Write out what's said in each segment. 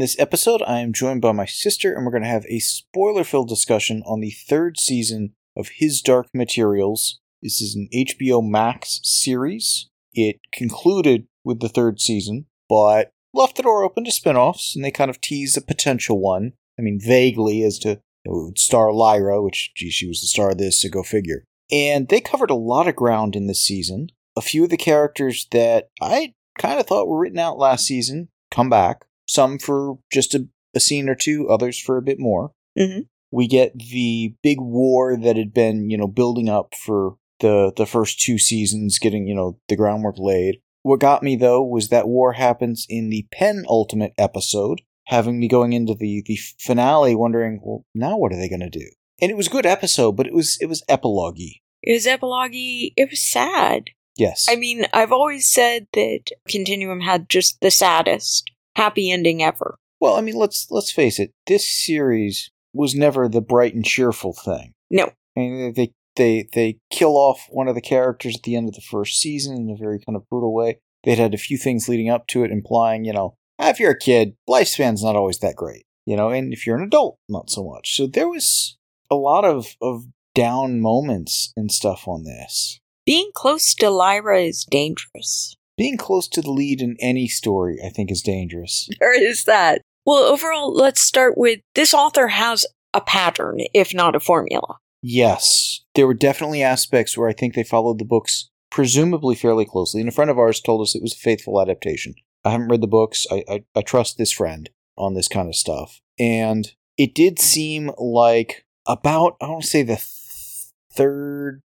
This episode, I am joined by my sister, and we're going to have a spoiler filled discussion on the third season of His Dark Materials. This is an HBO Max series. It concluded with the third season, but left the door open to spin offs, and they kind of teased a potential one. I mean, vaguely as to it would star Lyra, which, gee, she was the star of this, so go figure. And they covered a lot of ground in this season. A few of the characters that I kind of thought were written out last season come back some for just a, a scene or two, others for a bit more. Mhm. We get the big war that had been, you know, building up for the the first two seasons, getting you know the groundwork laid. What got me though was that war happens in the penultimate episode, having me going into the the finale, wondering, well, now what are they going to do? And it was a good episode, but it was it was epilogue It was epilogue It was sad. Yes. I mean, I've always said that Continuum had just the saddest happy ending ever. well, I mean, let's let's face it. This series was never the bright and cheerful thing. No. I mean, they they they kill off one of the characters at the end of the first season in a very kind of brutal way. They'd had a few things leading up to it, implying, you know, ah, if you're a kid, lifespan's not always that great, you know, and if you're an adult, not so much. So there was a lot of of down moments and stuff on this. Being close to Lyra is dangerous. Being close to the lead in any story, I think, is dangerous. There is that. Well, overall, let's start with this author has a pattern, if not a formula. Yes, there were definitely aspects where I think they followed the books presumably fairly closely. And a friend of ours told us it was a faithful adaptation. I haven't read the books. I, I, I trust this friend on this kind of stuff. And it did seem like about, I don't say the th- third,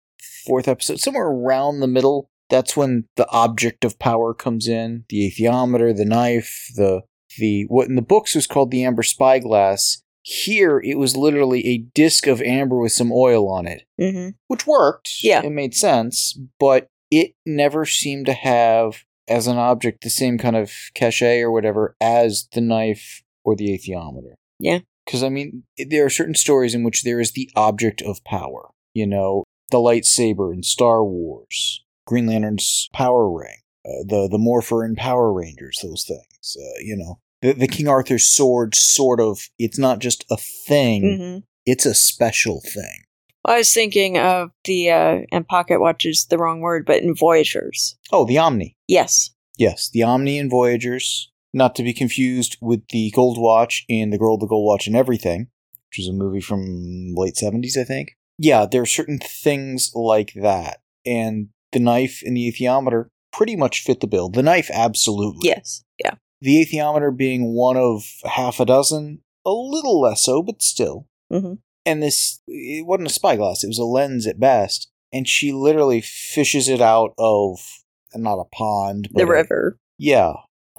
fourth episode, somewhere around the middle. That's when the object of power comes in the alethiometer, the knife, the the what in the books was called the amber spyglass. Here, it was literally a disc of amber with some oil on it, Mm-hmm. which worked. Yeah. It made sense, but it never seemed to have, as an object, the same kind of cachet or whatever as the knife or the alethiometer. Yeah. Because, I mean, there are certain stories in which there is the object of power. You know, the lightsaber in Star Wars, Green Lantern's power ring, uh, the, the Morpher in Power Rangers, those things. Uh, you know, the, the King Arthur's sword, sort of, it's not just a thing, Mm-hmm. it's a special thing. I was thinking of the, uh, and pocket watch is the wrong word, but in Voyagers. Oh, the Omni. Yes. Yes, the Omni and Voyagers, not to be confused with the Gold Watch in The Girl, the Gold Watch, and Everything, which was a movie from late 70s, I think. Yeah, there are certain things like that. And the knife and the alethiometer pretty much fit the bill. The knife, absolutely. Yes. Yeah. The alethiometer being one of half a dozen, a little less so, but still. Mhm. And this, it wasn't a spyglass, it was a lens at best. And she literally fishes it out of, not a pond, but The a- river. yeah.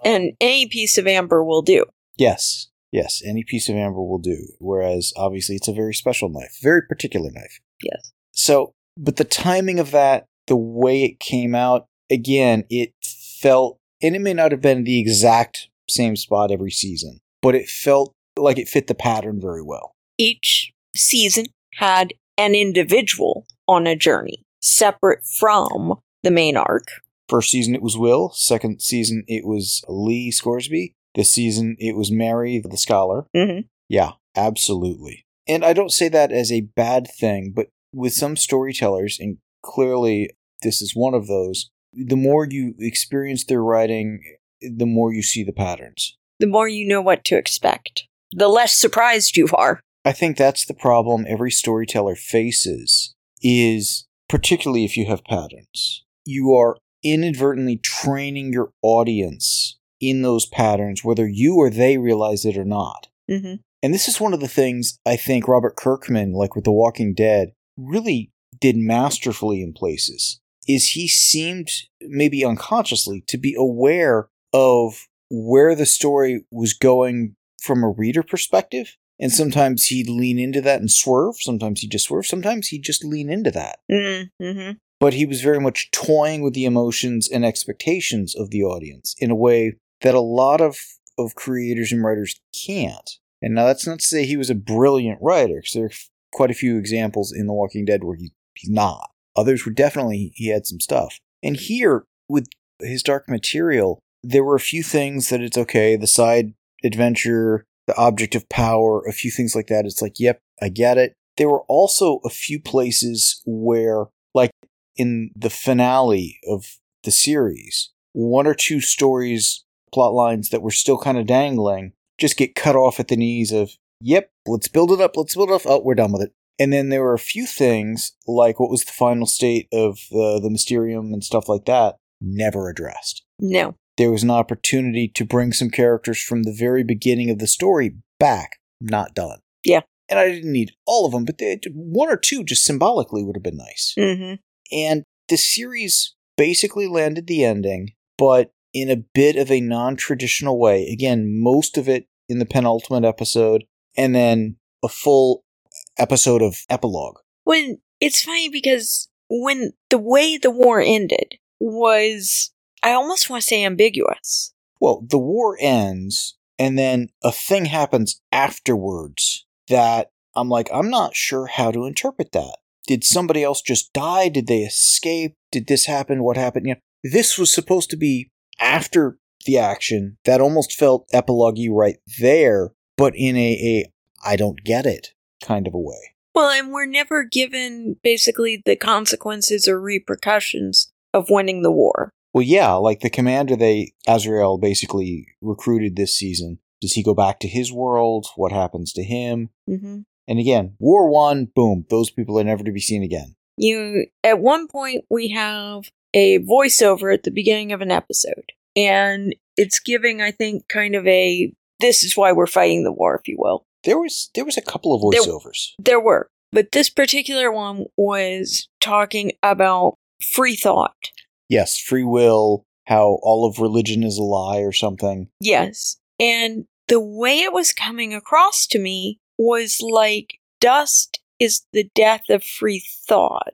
And any piece of amber will do. Yes. Yes. Any piece of amber will do. Whereas obviously it's a very special knife, very particular knife. Yes. So, but the timing of that, the way it came out, again, it felt, and it may not have been the exact same spot every season, but it felt like it fit the pattern very well. Each season had an individual on a journey separate from the main arc. First season it was Will. Second season it was Lee Scoresby. This season it was Mary the Scholar. Mm-hmm. Yeah, absolutely. And I don't say that as a bad thing, but with some storytellers, and clearly this is one of those, the more you experience their writing, the more you see the patterns. The more you know what to expect, the less surprised you are. I think that's the problem every storyteller faces is particularly if you have patterns. You are inadvertently training your audience in those patterns whether you or they realize it or not. Mm-hmm. And this is one of the things I think Robert Kirkman, like with The Walking Dead, really did masterfully in places. Is he seemed, maybe unconsciously, to be aware of where the story was going from a reader perspective And sometimes he'd lean into that and swerve. Sometimes he'd just swerve. Sometimes he'd just lean into that. Mm-hmm. But he was very much toying with the emotions and expectations of the audience in a way that a lot of, of creators and writers can't. And now that's not to say he was a brilliant writer, because there are quite a few examples in The Walking Dead where he, he's not. Others were definitely, he had some stuff. And here, with his dark material, there were a few things that it's okay. The side adventure, the object of power, a few things like that. It's like, yep, I get it. There were also a few places where, like in the finale of the series, one or two stories, plot lines that were still kind of dangling, just get cut off at the knees of, yep, let's build it up, let's build it up. Oh, we're done with it. And then there were a few things, like what was the final state of uh, the Magisterium and stuff like that, never addressed. No. There was an opportunity to bring some characters from the very beginning of the story back, not done. Yeah. And I didn't need all of them, but they, one or two just symbolically would have been nice. Mm-hmm. And the series basically landed the ending, but in a bit of a non traditional way. Again, most of it in the penultimate episode, and then a full episode of epilogue. When it's funny because when the way the war ended was, I almost want to say ambiguous. Well, the war ends, and then a thing happens afterwards that I'm like, I'm not sure how to interpret that. Did somebody else just die? Did they escape? Did this happen? What happened? You know, this was supposed to be after the action. That almost felt epilogue right there, but in a, a I don't get it kind of a way. Well, and we're never given basically the consequences or repercussions of winning the war. Well, yeah, like the commander they Asriel basically recruited this season. Does he go back to his world? What happens to him? Mm-hmm. And again, war one, boom, those people are never to be seen again. You at one point we have a voiceover at the beginning of an episode, and it's giving, I think, kind of a this is why we're fighting the war, if you will. There was there was a couple of voiceovers. There, there were, but this particular one was talking about free thought. Yes, free will, how all of religion is a lie or something. Yes. And the way it was coming across to me was like dust is the death of free thought.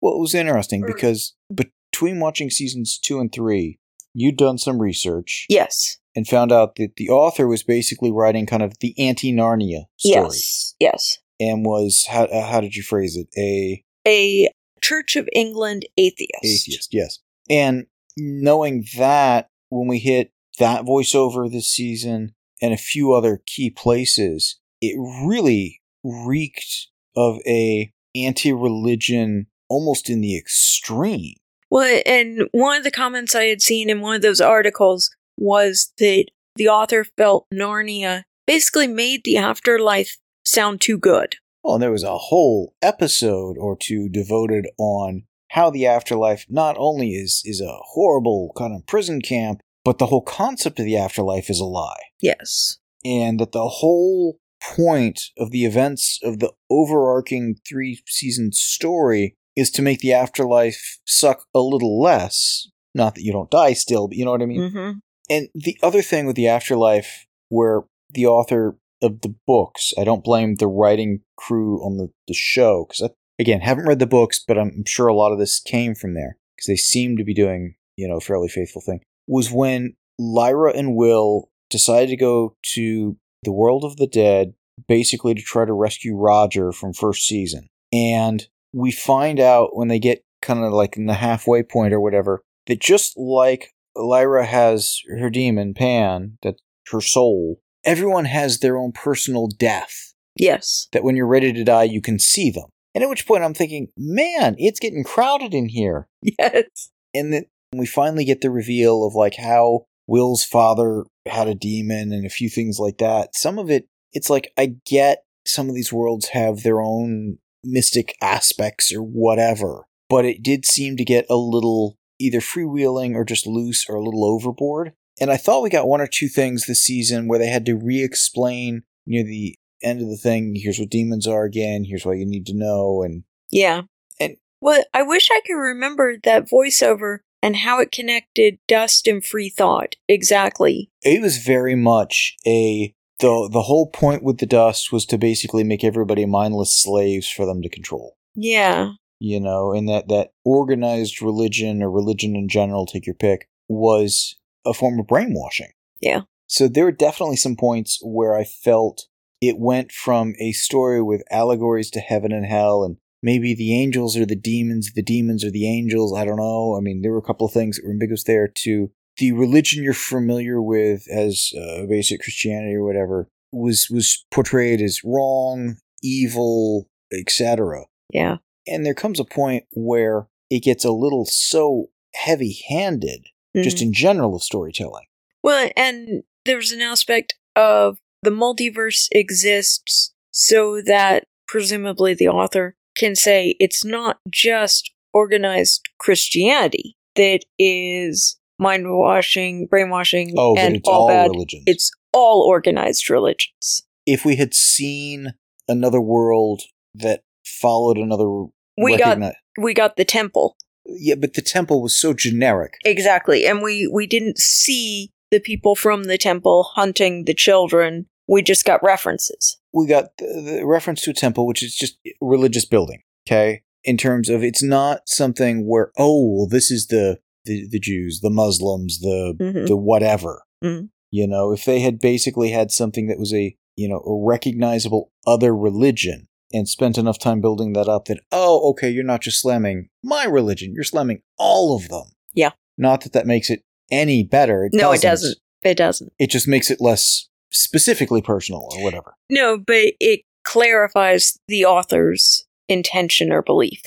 Well, it was interesting because between watching seasons two and three, you'd done some research Yes. And found out that the author was basically writing kind of the anti Narnia story Yes. Yes. and was how how did you phrase it a A Church of England atheist. atheist yes and knowing that when we hit that voiceover this season and a few other key places it really reeked of a anti-religion almost in the extreme Well, and one of the comments I had seen in one of those articles was that the author felt Narnia basically made the afterlife sound too good. Well, and there was a whole episode or two devoted on how the afterlife not only is is a horrible kind of prison camp, but the whole concept of the afterlife is a lie. Yes. And that the whole point of the events of the overarching three season story is to make the afterlife suck a little less. Not that you don't die still, but you know what I mean? Mm-hmm. And the other thing with the afterlife, where the author of the books, I don't blame the writing crew on the, the show, because I again, haven't read the books, but I'm sure a lot of this came from there, because they seem to be doing, you know, a fairly faithful thing, was when Lyra and Will decided to go to the world of the dead, basically to try to rescue Roger from first season. And we find out when they get kind of like in the halfway point or whatever, that just like Lyra has her daemon, Pan, that's her soul, everyone has their own personal death. Yes. That when you're ready to die, you can see them. And at which point I'm thinking, man, it's getting crowded in here. Yes. And then we finally get the reveal of like how Will's father had a daemon and a few things like that. Some of it, it's like, I get some of these worlds have their own mystic aspects or whatever, but it did seem to get a little either freewheeling or just loose or a little overboard. And I thought we got one or two things this season where they had to re explain near the end of the thing here's what daemons are again, here's what you need to know, and Yeah. And- well, I wish I could remember that voiceover and how it connected dust and free thought exactly. it was very much a the the whole point with the dust was to basically make everybody mindless slaves for them to control. Yeah. You know, and that that organized religion or religion in general, take your pick, was a form of brainwashing. Yeah. So there were definitely some points where I felt it went from a story with allegories to heaven and hell and maybe the angels are the demons, the demons are the angels. I don't know. I mean, there were a couple of things that were ambiguous there to the religion you're familiar with as uh, basic Christianity or whatever was was portrayed as wrong, evil, etc. Yeah. And there comes a point where it gets a little so heavy-handed, just Mhm. in general of storytelling. Well, and there's an aspect of the multiverse exists so that presumably the author can say it's not just organized Christianity that is mind washing, brainwashing, Oh, and it's all, all bad. religions. It's all organized religions. if we had seen another world that followed another We got we got the temple yeah, but the temple was so generic. exactly, and we we didn't see the people from the temple hunting the children. We just got references. We got the, the reference to a temple, which is just a religious building. Okay, in terms of it's not something where oh, well, this is the the, the Jews, the Muslims, the Mhm. the whatever. Mhm. You know, if they had basically had something that was a you know a recognizable other religion and spent enough time building that up, that oh, okay, you're not just slamming my religion, you're slamming all of them. Yeah. Not that that makes it any better. It no, doesn't. it doesn't. It doesn't. It just makes it less specifically personal or whatever. No, but it clarifies the author's intention or belief.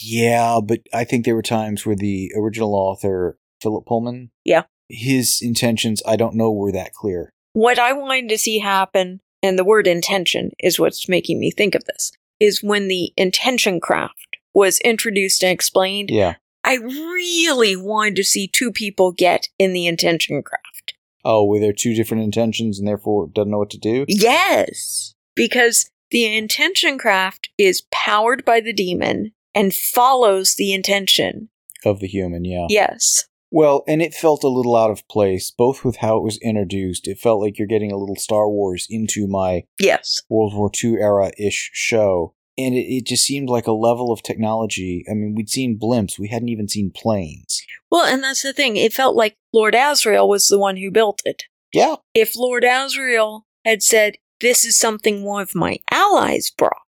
Yeah, but I think there were times where the original author, Philip Pullman, Yeah. his intentions, I don't know, were that clear. What I wanted to see happen, and the word intention is what's making me think of this, is when the intention craft was introduced and explained, Yeah. I really wanted to see two people get in the intention craft. Oh, were there two different intentions and therefore doesn't know what to do? Yes, because the intention craft is powered by the daemon and follows the intention. Of the human, yeah. Yes. Well, and it felt a little out of place, both with how it was introduced. It felt like you're getting a little Star Wars into my Yes. World War II era ish show. And it, it just seemed like a level of technology. I mean, we'd seen blimps, we hadn't even seen planes. Well, and that's the thing. It felt like Lord Asriel was the one who built it. Yeah. If Lord Asriel had said, This is something one of my allies brought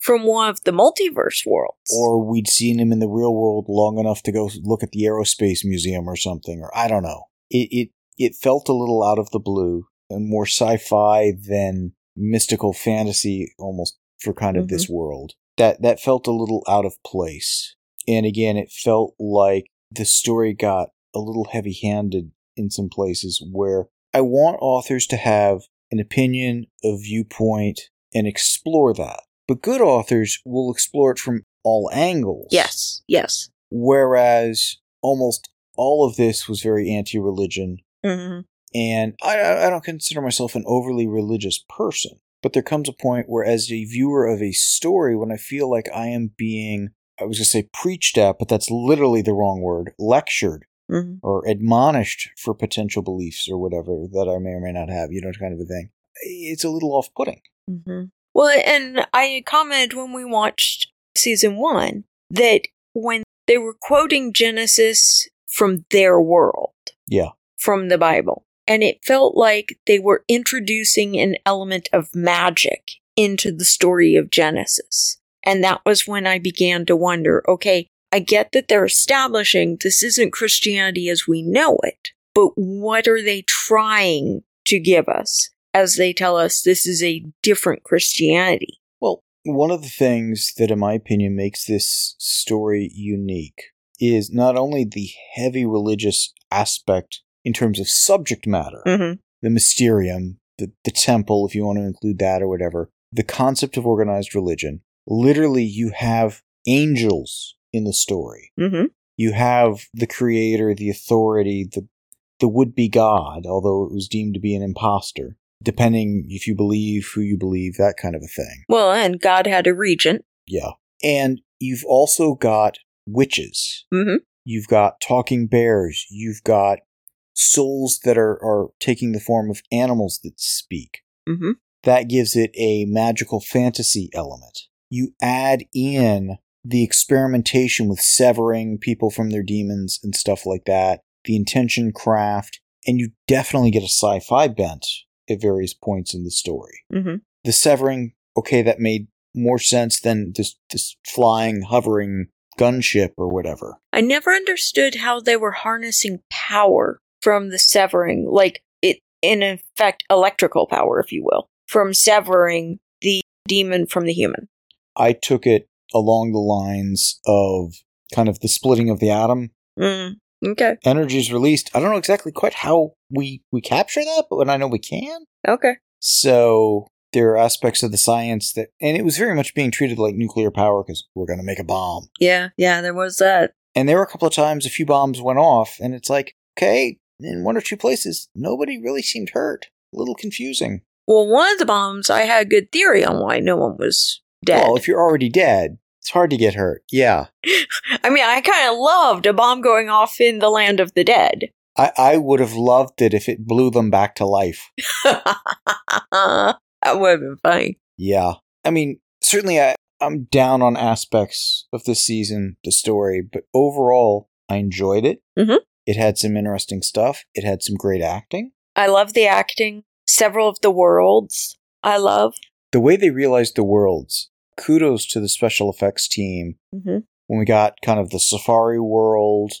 from one of the multiverse worlds. Or we'd seen him in the real world long enough to go look at the Aerospace Museum or something, or I don't know. It, it, it felt a little out of the blue and more sci fi than mystical fantasy almost for kind of this mm-hmm. world. That, that felt a little out of place. And again, it felt like the story got a little heavy handed in some places where I want authors to have an opinion, a viewpoint, and explore that. But good authors will explore it from all angles. yes, yes. Whereas almost all of this was very anti religion. hmm And I, I don't consider myself an overly religious person. But there comes a point where, as a viewer of a story, when I feel like I am being, I was going to say preached at, but that's literally the wrong word, lectured hmm or admonished for potential beliefs or whatever that I may or may not have, you know, kind of a thing. It's a little off putting. hmm Well, and I commented when we watched season one that when they were quoting Genesis from their world, Yeah. from the Bible, and it felt like they were introducing an element of magic into the story of Genesis. And that was when I began to wonder okay, I get that they're establishing this isn't Christianity as we know it, but what are they trying to give us as they tell us this is a different Christianity? Well, one of the things that, in my opinion, makes this story unique is not only the heavy religious aspect in terms of subject matter, Mm-hmm. the Magisterium, the, the temple, if you want to include that or whatever, the concept of organized religion. Literally, you have angels in the story. Mm-hmm. You have the creator, the authority, the the would be God, although it was deemed to be an impostor, depending if you believe who you believe, that kind of a thing. Well, and God had a regent. Yeah. And you've also got witches. Mm-hmm. You've got talking bears. You've got souls that are, are taking the form of animals that speak. Mm-hmm. that gives it a magical fantasy element. You add in the experimentation with severing people from their daemons and stuff like that, the intention craft, and you definitely get a sci fi bent at various points in the story. Mm-hmm. The severing, okay, that made more sense than this, this flying, hovering gunship or whatever. I never understood how they were harnessing power from the severing, like it, in effect, electrical power, if you will, from severing the daemon from the human. I took it along the lines of kind of the splitting of the atom. Mm. Okay. Energy is released. I don't know exactly quite how we we capture that, but I know we can. Okay. So there are aspects of the science that, and it was very much being treated like nuclear power because we're going to make a bomb. Yeah. Yeah. There was that. And there were a couple of times a few bombs went off, and it's like, okay, in one or two places, nobody really seemed hurt. A little confusing. Well, one of the bombs, I had a good theory on why no one was dead. Well, if you're already dead, it's hard to get hurt. Yeah. I mean, I kind of loved a bomb going off in the land of the dead. I, I would have loved it if it blew them back to life. that would have been funny. Yeah. I mean, certainly I, I'm down on aspects of this season, the story, but overall, I enjoyed it. Mhm. It had some interesting stuff. It had some great acting. I love the acting. Several of the worlds I love. The way they realized the worlds, kudos to the special effects team. Mm-hmm. When we got kind of the safari world,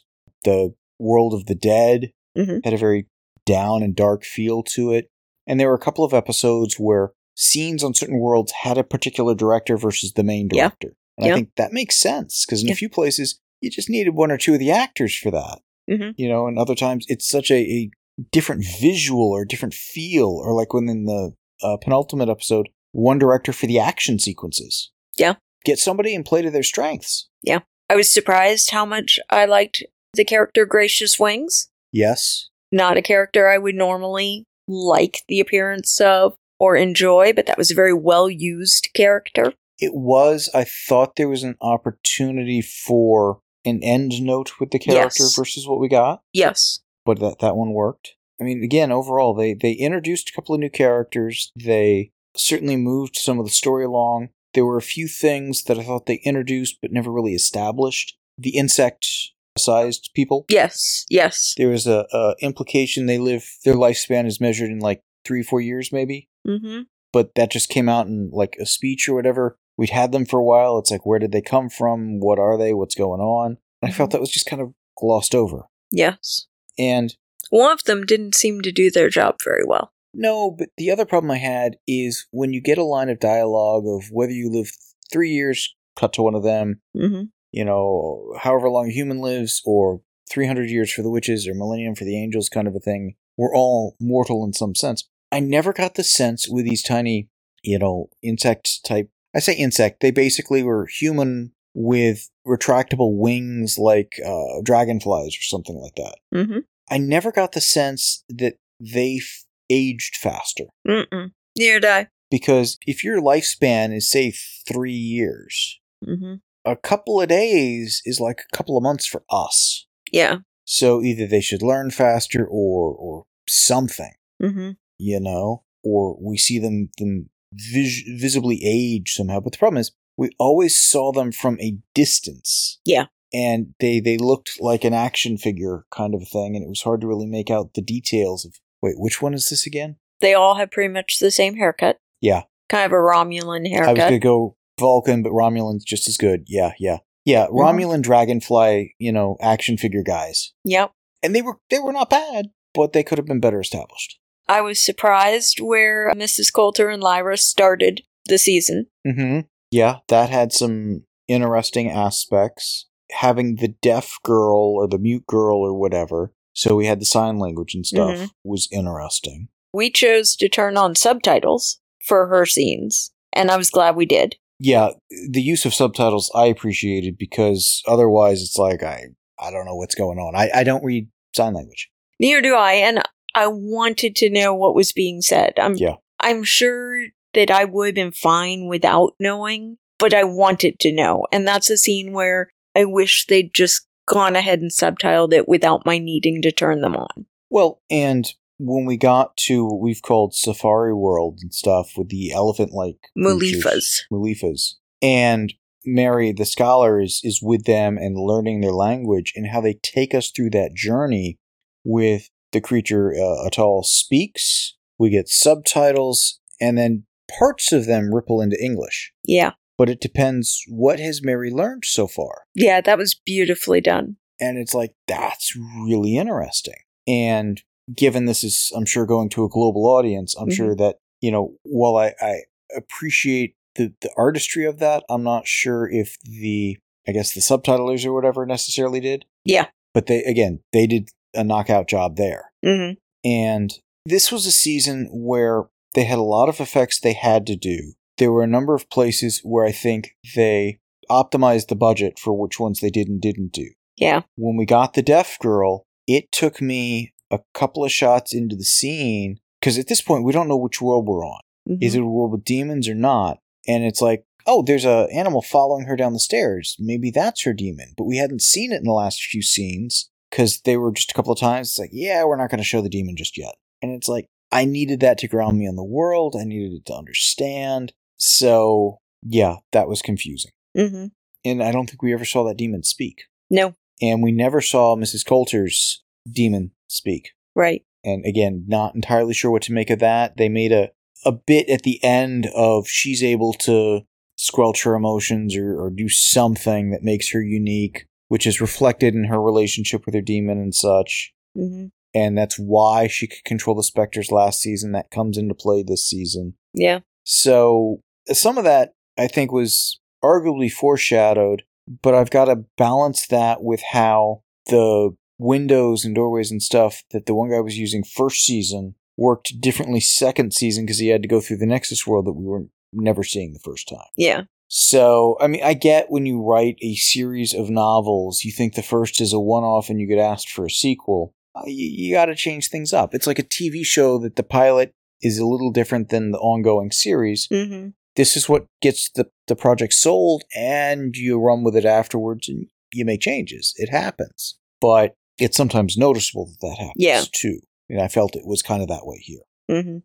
the world of the dead, Mhm. had a very down and dark feel to it. And there were a couple of episodes where scenes on certain worlds had a particular director versus the main Yeah. director. And Yeah. I think that makes sense because in Yeah. a few places, you just needed one or two of the actors for that. Mhm. You know, and other times it's such a, a different visual or different feel, or like when in the uh, penultimate episode, one director for the action sequences. Yeah. Get somebody and play to their strengths. Yeah. I was surprised how much I liked the character Gracious Wings. Yes. Not a character I would normally like the appearance of or enjoy, but that was a very well used character. It was. I thought there was an opportunity for an end note with the character Yes. versus what we got, Yes. but that that one worked. I mean, again, overall, they they introduced a couple of new characters. They certainly moved some of the story along. There were a few things that I thought they introduced but never really established. The insect-sized people. Yes. Yes. There was a, a implication they live. Their lifespan is measured in like three, four years, maybe. Mm-hmm. but that just came out in like a speech or whatever. We'd had them for a while. It's like, where did they come from? What are they? What's going on? And I felt that was just kind of glossed over. Yes. And One of them didn't seem to do their job very well. No, but the other problem I had is when you get a line of dialogue of whether you live three years, cut to one of them, Mm-hmm. you know, however long a human lives, or 300 years for the witches, or millennium for the angels, kind of a thing. We're all mortal in some sense. I never got the sense with these tiny, you know, insect type. I say insect. They basically were human with retractable wings, like uh, dragonflies or something like that. Mm-hmm. I never got the sense that they f- aged faster. Mm-mm. Near die. Because if your lifespan is, say, three years, Mm-hmm. a couple of days is like a couple of months for us. Yeah. So either they should learn faster or or something, Mm-hmm. you know, or we see them them vis- visibly age somehow. But the problem is we always saw them from a distance. Yeah. And they they looked like an action figure kind of a thing, and it was hard to really make out the details of. Wait, which one is this again? They all have pretty much the same haircut. Yeah. Kind of a Romulan haircut. I was gonna go Vulcan, but Romulan's just as good. Yeah, yeah, yeah. Mm-hmm. Romulan Dragonfly, you know, action figure guys. Yep. and they were they were not bad, but they could have been better established. I was surprised where Mrs. Coulter and Lyra started the season. Mm-hmm. Yeah, that had some interesting aspects. Having the deaf girl or the mute girl or whatever, so we had the sign language and stuff, Mhm. was interesting. We chose to turn on subtitles for her scenes, and I was glad we did. Yeah, the use of subtitles I appreciated because otherwise it's like I I don't know what's going on. I, I don't read sign language. Neither do I, and I wanted to know what was being said. I'm Yeah. I'm sure that I would have been fine without knowing, but I wanted to know. And that's a scene where I wish they'd just gone ahead and subtitled it without my needing to turn them on. Well, and when we got to what we've called Safari World and stuff with the elephant like Mulefa. Mulefa. And Mary, the scholar, is, is with them and learning their language and how they take us through that journey with the creature uh, Atal speaks. We get subtitles and then parts of them ripple into English. Yeah. But it depends what has Mary learned so far. Yeah, that was beautifully done. And it's like, that's really interesting. And given this is, I'm sure, going to a global audience, I'm Mhm. sure that, you know, while I, I appreciate the, the artistry of that, I'm not sure if the, I guess the subtitlers or whatever necessarily did. Yeah. But they, again, they did a knockout job there. hmm And this was a season where they had a lot of effects they had to do. There were a number of places where I think they optimized the budget for which ones they did and didn't do. Yeah. When we got the deaf girl, it took me a couple of shots into the scene because at this point we don't know which world we're on. Mhm. Is it a world with daemons or not? And it's like, oh, there's a animal following her down the stairs. Maybe that's her daemon. But we hadn't seen it in the last few scenes because they were just a couple of times. It's like, yeah, we're not going to show the daemon just yet. And it's like, I needed that to ground me on the world. I needed it to understand. So, yeah, that was confusing. Mhm. And I don't think we ever saw that daemon speak. No. And we never saw Mrs. Coulter's daemon speak. Right. And again, not entirely sure what to make of that. They made a, a bit at the end of she's able to squelch her emotions or, or do something that makes her unique, which is reflected in her relationship with her daemon and such. hmm And that's why she could control the specters last season. That comes into play this season. Yeah. So some of that I think was arguably foreshadowed, but I've got to balance that with how the windows and doorways and stuff that the one guy was using first season worked differently second season because he had to go through the Nexus world that we were never seeing the first time. Yeah. So, I mean, I get when you write a series of novels, you think the first is a one off and you get asked for a sequel. Uh, You, you got to change things up. It's like a TV show that the pilot is a little different than the ongoing series. hmm This is what gets the, the project sold, and you run with it afterwards and you make changes. It happens. But it's sometimes noticeable that that happens Yeah. too. And I felt it was kind of that way here. hmm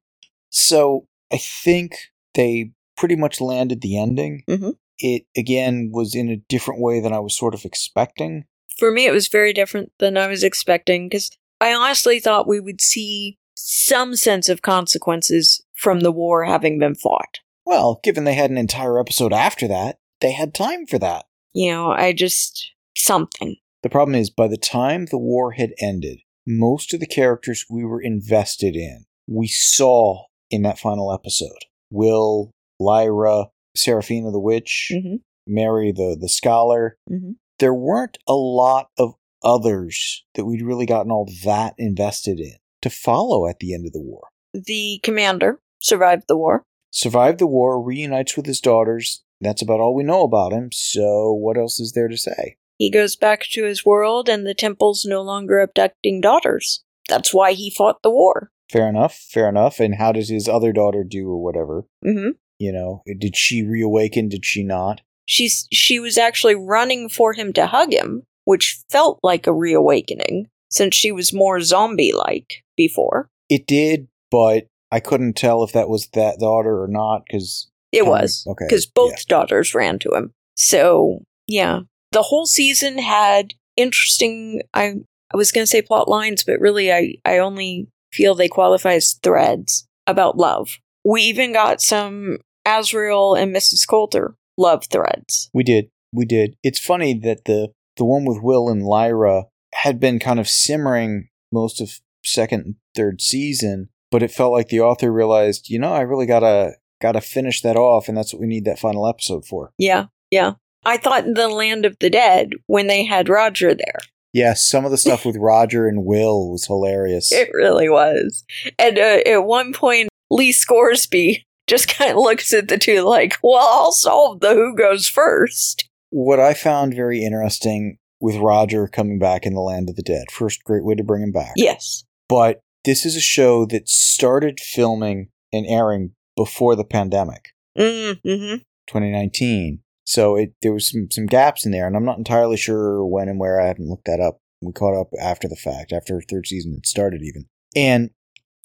So I think they pretty much landed the ending. Mhm. It again was in a different way than I was sort of expecting. For me, it was very different than I was expecting because I honestly thought we would see some sense of consequences from the war having been fought. Well, given they had an entire episode after that, they had time for that. You know, I just. something. The problem is, by the time the war had ended, most of the characters we were invested in, we saw in that final episode. Will, Lyra, Seraphina the witch, hmm Mary the, the scholar. hmm There weren't a lot of others that we'd really gotten all that invested in to follow at the end of the war. The commander survived the war. Survived the war, reunites with his daughters. That's about all we know about him, so what else is there to say? He goes back to his world, and the temple's no longer abducting daughters. That's why he fought the war. Fair enough, fair enough. And how does his other daughter do or whatever? hmm You know, did she reawaken? Did she not? She's she was actually running for him to hug him, which felt like a reawakening since she was more zombie-like before. It did, but I couldn't tell if that was that daughter or not because It was okay because both daughters ran to him. So yeah, the whole season had interesting. I I was going to say plot lines, but really, I I only feel they qualify as threads about love. We even got some Asriel and Mrs. Coulter love threads. We did. We did. It's funny that the the one with Will and Lyra had been kind of simmering most of second and third season, but it felt like the author realized, you know, I really gotta gotta finish that off, and that's what we need that final episode for. Yeah, yeah. I thought in the Land of the Dead when they had Roger there. Yes, some of the stuff with Roger and Will was hilarious. It really was. And uh, at one point, Lee Scoresby just kind of looks at the two like, well, I'll solve the who goes first. What I found very interesting with Roger coming back in the Land of the Dead, first great way to bring him back. Yes. But this is a show that started filming and airing before the pandemic, Mm-hmm. 2019. So it there was some, some gaps in there, and I'm not entirely sure when and where. I haven't looked that up. We caught up after the fact, after third season had started even. And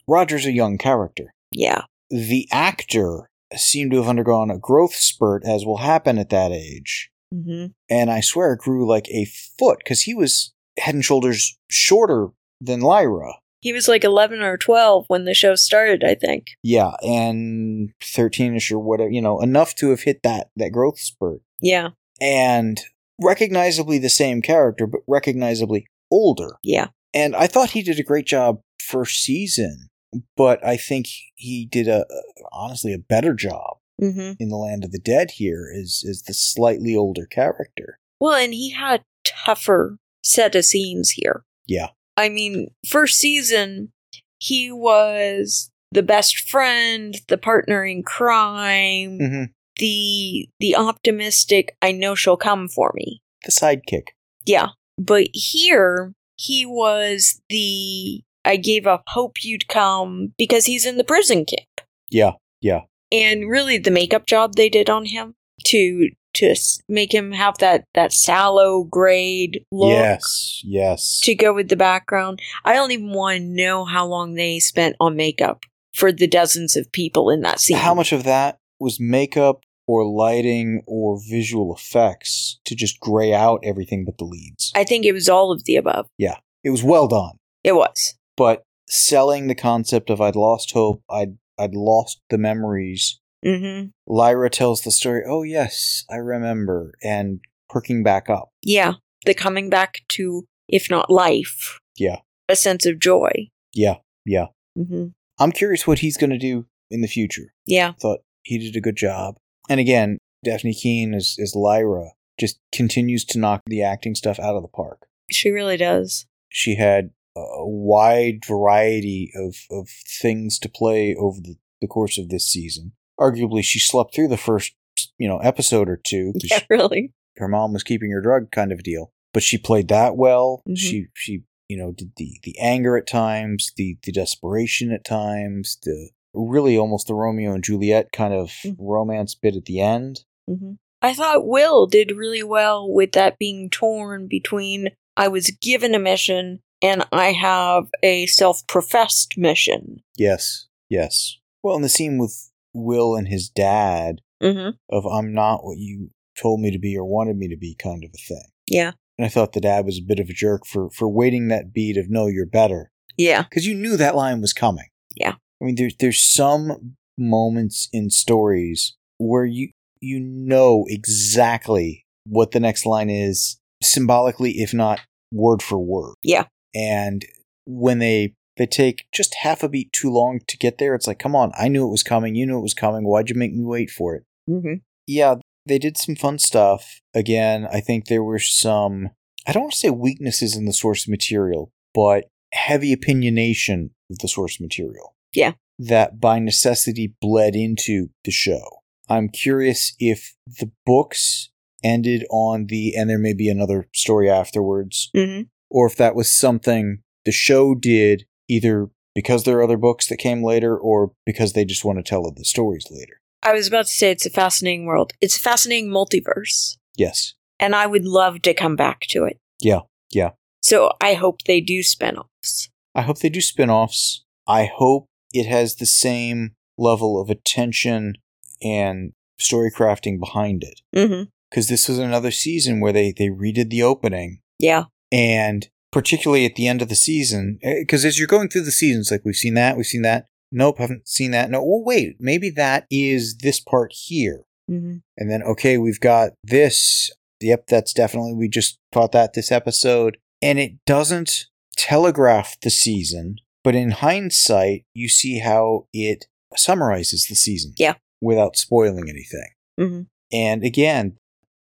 Roger's a young character. Yeah. The actor seemed to have undergone a growth spurt, as will happen at that age. hmm And I swear it grew like a foot because he was head and shoulders shorter than Lyra. He was like 11 or 12 when the show started, I think. Yeah, and 13ish or whatever, you know, enough to have hit that, that growth spurt. Yeah. And recognizably the same character, but recognizably older. Yeah. And I thought he did a great job first season, but I think he did a honestly a better job hmm in the Land of the Dead here as as the slightly older character. Well, and he had tougher set of scenes here. Yeah. I mean, first season, he was the best friend, the partner in crime, hmm the the optimistic. I know she'll come for me. The sidekick. Yeah, but here he was the I gave up hope you'd come because he's in the prison camp. Yeah, yeah. and really the makeup job they did on him to to make him have that that sallow grade look Yes, yes. to go with the background. I don't even want to know how long they spent on makeup for the dozens of people in that scene. How much of that was makeup or lighting or visual effects to just gray out everything but the leads? I think it was all of the above. Yeah, it was well done, It was. but selling the concept of I'd lost hope, I'd I'd lost the memories. Hmm Lyra tells the story, "Oh yes, I remember," and perking back up. Yeah, the coming back to if not life, Yeah. a sense of joy. Yeah, yeah. hmm I'm curious what he's going to do in the future. Yeah, Thought he did a good job. And again, Dafne Keen as, as Lyra just continues to knock the acting stuff out of the park. she really does. She had a wide variety of, of things to play over the, the course of this season. Arguably, she slept through the first, you know, episode or two. Yeah, really. her mom was keeping her drug kind of deal. But she played that well. Mhm. She she you know did the the anger at times, the the desperation at times, the really almost the Romeo and Juliet kind of Mhm. romance bit at the end. Mm-hmm. I thought Will did really well with that being torn between I was given a mission and I have a self professed mission. Yes, yes. Well, in the scene with Will and his dad Mm-hmm. of I'm not what you told me to be or wanted me to be kind of a thing. Yeah. And I thought the dad was a bit of a jerk for for waiting that beat of no, you're better. Yeah. because you knew that line was coming. Yeah. I mean, there's there's some moments in stories where you you know exactly what the next line is symbolically, if not word for word. Yeah. And when they they take just half a beat too long to get there, it's like, come on, I knew it was coming. You knew it was coming. Why'd you make me wait for it? Mm-hmm. yeah, they did some fun stuff. Again, I think there were some, I don't want to say weaknesses in the source material, but heavy opinionation of the source material. Yeah. That by necessity bled into the show. I'm curious if the books ended on the, and there may be another story afterwards, Mm-hmm. or if that was something the show did either because there are other books that came later or because they just want to tell the stories later. I was about to say it's a fascinating world. It's a fascinating multiverse. Yes. And I would love to come back to it. Yeah, yeah. So I hope they do spin offs. I hope they do spin offs. I hope it has the same level of attention and story crafting behind it. Mm-hmm. Because this was another season where they, they redid the opening, Yeah. and particularly at the end of the season, because as you're going through the seasons, like we've seen that, we've seen that. Nope, haven't seen that. No, well, wait, maybe that is this part here. Mm-hmm. And then, okay, we've got this. Yep, that's definitely, we just caught that this episode. And it doesn't telegraph the season, but in hindsight, you see how it summarizes the season. Yeah. Without spoiling anything. Mm-hmm. And again,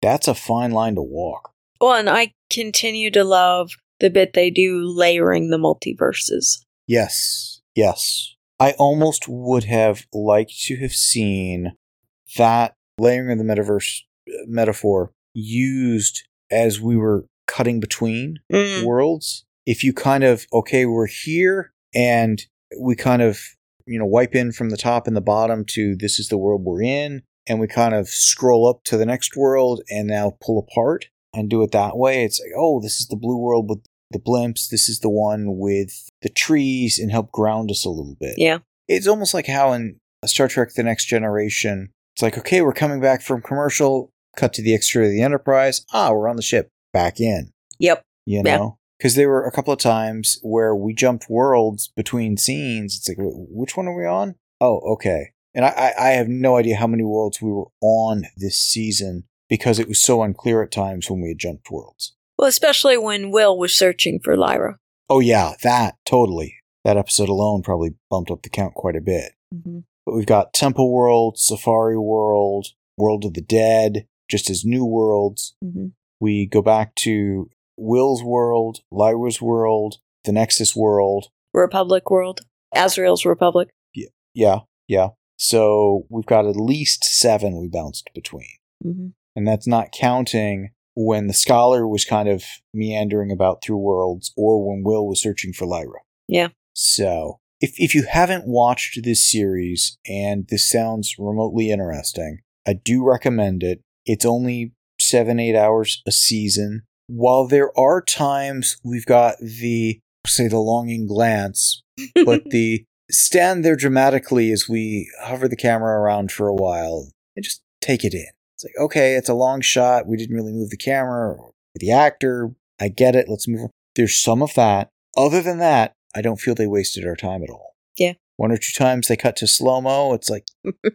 that's a fine line to walk. Well, and I continue to love the bit they do layering the multiverses. Yes, yes. I almost would have liked to have seen that layering of the metaverse uh, metaphor used as we were cutting between Mm. worlds. If you kind of, okay, we're here and we kind of, you know, wipe in from the top and the bottom to this is the world we're in, and we kind of scroll up to the next world and now pull apart and do it that way. It's like, oh, this is the blue world with the blimps. This is the one with the trees and help ground us a little bit. Yeah. It's almost like how in Star Trek The Next Generation, it's like, okay, we're coming back from commercial, cut to the exterior of the Enterprise. Ah, we're on the ship, back in, Yep. you know? Because there were a couple of times where we jumped worlds between scenes. It's like, which one are we on? Oh, okay. And I, I, I have no idea how many worlds we were on this season because it was so unclear at times when we had jumped worlds. Well, especially when Will was searching for Lyra. Oh, yeah, that, totally. That episode alone probably bumped up the count quite a bit. Mm-hmm. But we've got Temple World, Safari World, World of the Dead, just as new worlds. Mm-hmm. We go back to Will's world, Lyra's world, the Nexus world. Republic World. Asriel's Republic. Yeah, yeah. yeah. So we've got at least seven we bounced between. Mm-hmm. And that's not counting when the scholar was kind of meandering about through worlds or when Will was searching for Lyra. Yeah. So if, if you haven't watched this series and this sounds remotely interesting, I do recommend it. It's only seven, eight hours a season. While there are times we've got the, say, the longing glance, but the stand there dramatically as we hover the camera around for a while and just take it in. It's like, okay, it's a long shot. We didn't really move the camera or the actor. I get it. Let's move on. There's some of that. Other than that, I don't feel they wasted our time at all. Yeah. One or two times they cut to slow mo. It's like, could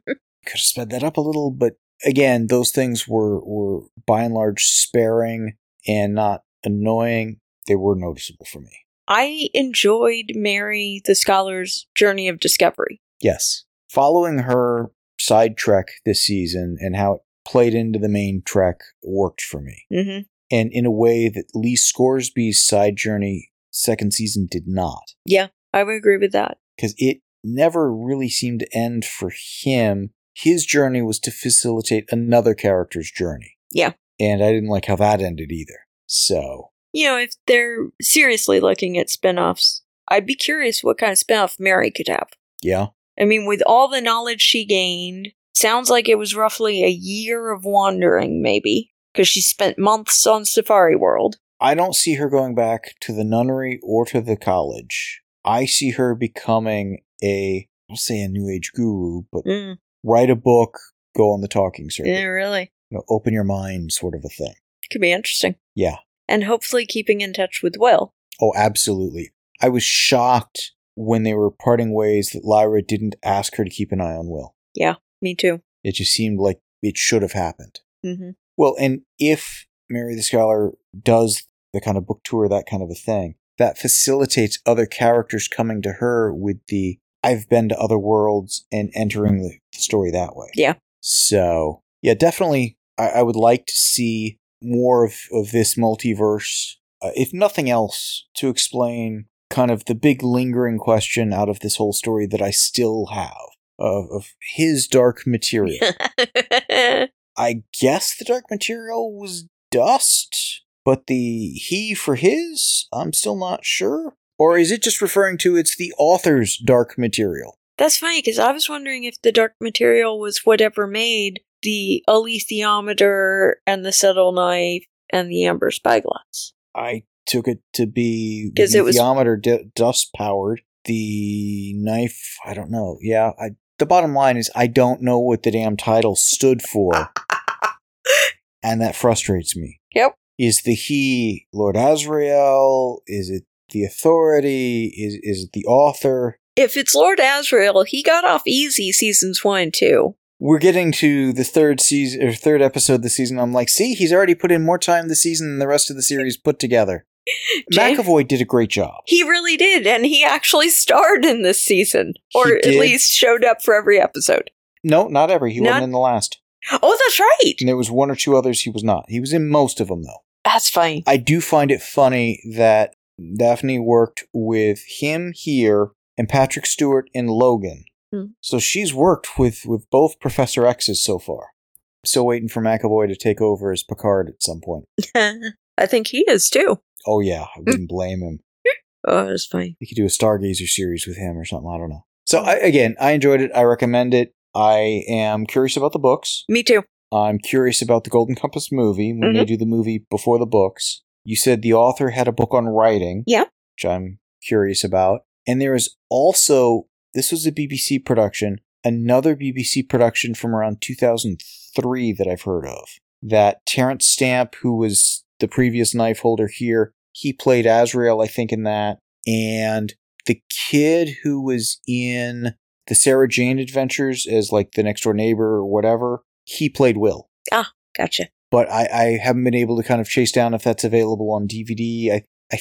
have sped that up a little. But again, those things were, were by and large sparing and not annoying. They were noticeable for me. I enjoyed Mary the Scholar's journey of discovery. Yes. Following her side trek this season and how it played into the main trek worked for me. Mm-hmm. And in a way that Lee Scoresby's side journey second season did not. Yeah, I would agree with that. Because it never really seemed to end for him. His journey was to facilitate another character's journey. Yeah. And I didn't like how that ended either. So, You know, if they're seriously looking at spin offs, I'd be curious what kind of spin off Mary could have. yeah. I mean, with all the knowledge she gained, sounds like it was roughly a year of wandering, maybe, because she spent months on Safari World. I don't see her going back to the nunnery or to the college. I see her becoming a, I'll say a new age guru, but Mm, write a book, go on the talking circuit, yeah, really. you know, open your mind sort of a thing. Could be interesting. Yeah. And hopefully keeping in touch with Will. Oh, absolutely. I was shocked when they were parting ways that Lyra didn't ask her to keep an eye on Will. Me too. It just seemed like it should have happened. hmm Well, and if Mary the Scholar does the kind of book tour, that kind of a thing, that facilitates other characters coming to her with the I've been to other worlds and entering the story that way. Yeah. So, yeah, definitely, I, I would like to see more of, of this multiverse, uh, if nothing else, to explain kind of the big lingering question out of this whole story that I still have of, of his dark material. I guess the dark material was dust, but the he for his, I'm still not sure. Or is it just referring to it's the author's dark material? That's funny because I was wondering if the dark material was whatever made the alethiometer and the subtle knife and the amber spyglass. I took it to be 'Cause the it was- d- dust powered. The knife, I don't know. Yeah, I, the bottom line is I don't know what the damn title stood for, and that frustrates me. Yep. Is the he Lord Asriel? Is it the authority? Is is it the author? If it's Lord Asriel, he got off easy seasons one and two. We're getting to the third season or third episode of the season. I'm like, see, he's already put in more time this season than the rest of the series put together. McAvoy did a great job. He really did, and he actually starred in this season, or at least showed up for every episode. No, not every. He Not- wasn't in the last. Oh, that's right. And there was one or two others he was not. He was in most of them though. That's funny. I do find it funny that Dafne worked with him here and Patrick Stewart in Logan. Hmm. So she's worked with with both Professor X's so far. Still waiting for McAvoy to take over as Picard at some point. I think he is too. Oh yeah, I wouldn't mm. blame him. Oh, that's funny. You could do a Stargazer series with him or something. I don't know. So oh. I, again, I enjoyed it. I recommend it. I am curious about the books. Me too. I'm curious about the Golden Compass movie when they mm-hmm. do the movie before the books. You said the author had a book on writing. Yeah. Which I'm curious about. And there is also, this was a BBC production, another BBC production from around 2003 that I've heard of. That Terence Stamp, who was the previous knife holder here, he played Asriel, I think, in that. And the kid who was in the Sarah Jane Adventures as like the next door neighbor or whatever, he played Will. Ah, gotcha. But I, I haven't been able to kind of chase down if that's available on DVD. I, I,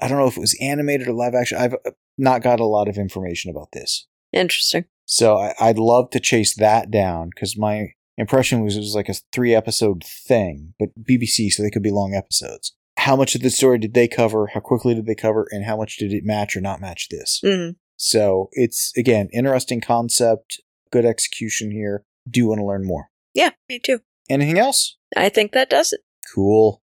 I don't know if it was animated or live action. I've uh, not got a lot of information about this. Interesting. So I, I'd love to chase that down because my impression was it was like a three episode thing, but BBC, so they could be long episodes. How much of the story did they cover? How quickly did they cover? And how much did it match or not match this? hmm So it's, again, interesting concept, good execution here. Do you want to learn more. Yeah, me too. Anything else? I think that does it. Cool.